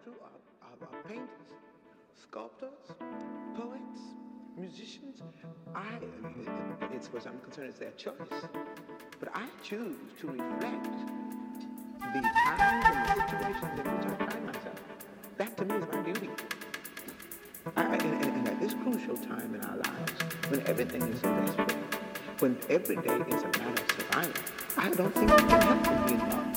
is of, of, of painters, sculptors, poets, musicians. I, it's what I'm concerned, it's their choice. But I choose to reflect the times and the situations in which I find myself. That to me is my duty. I, and, and, and at this crucial time in our lives, when everything is so desperate, when every day is a matter of survival, I don't think we can help but be involved.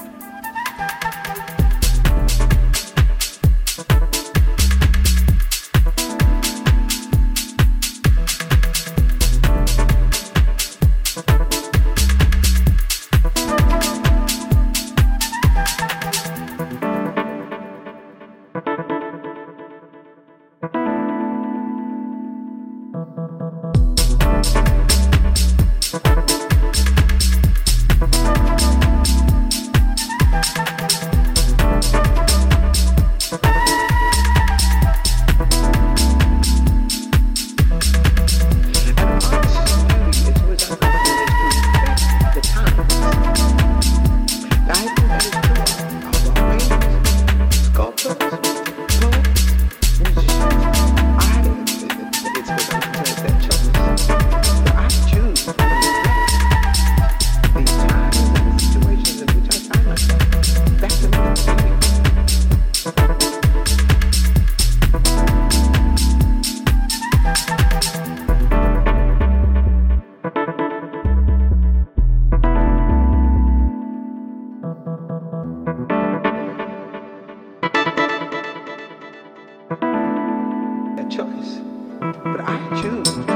Choice. But I choose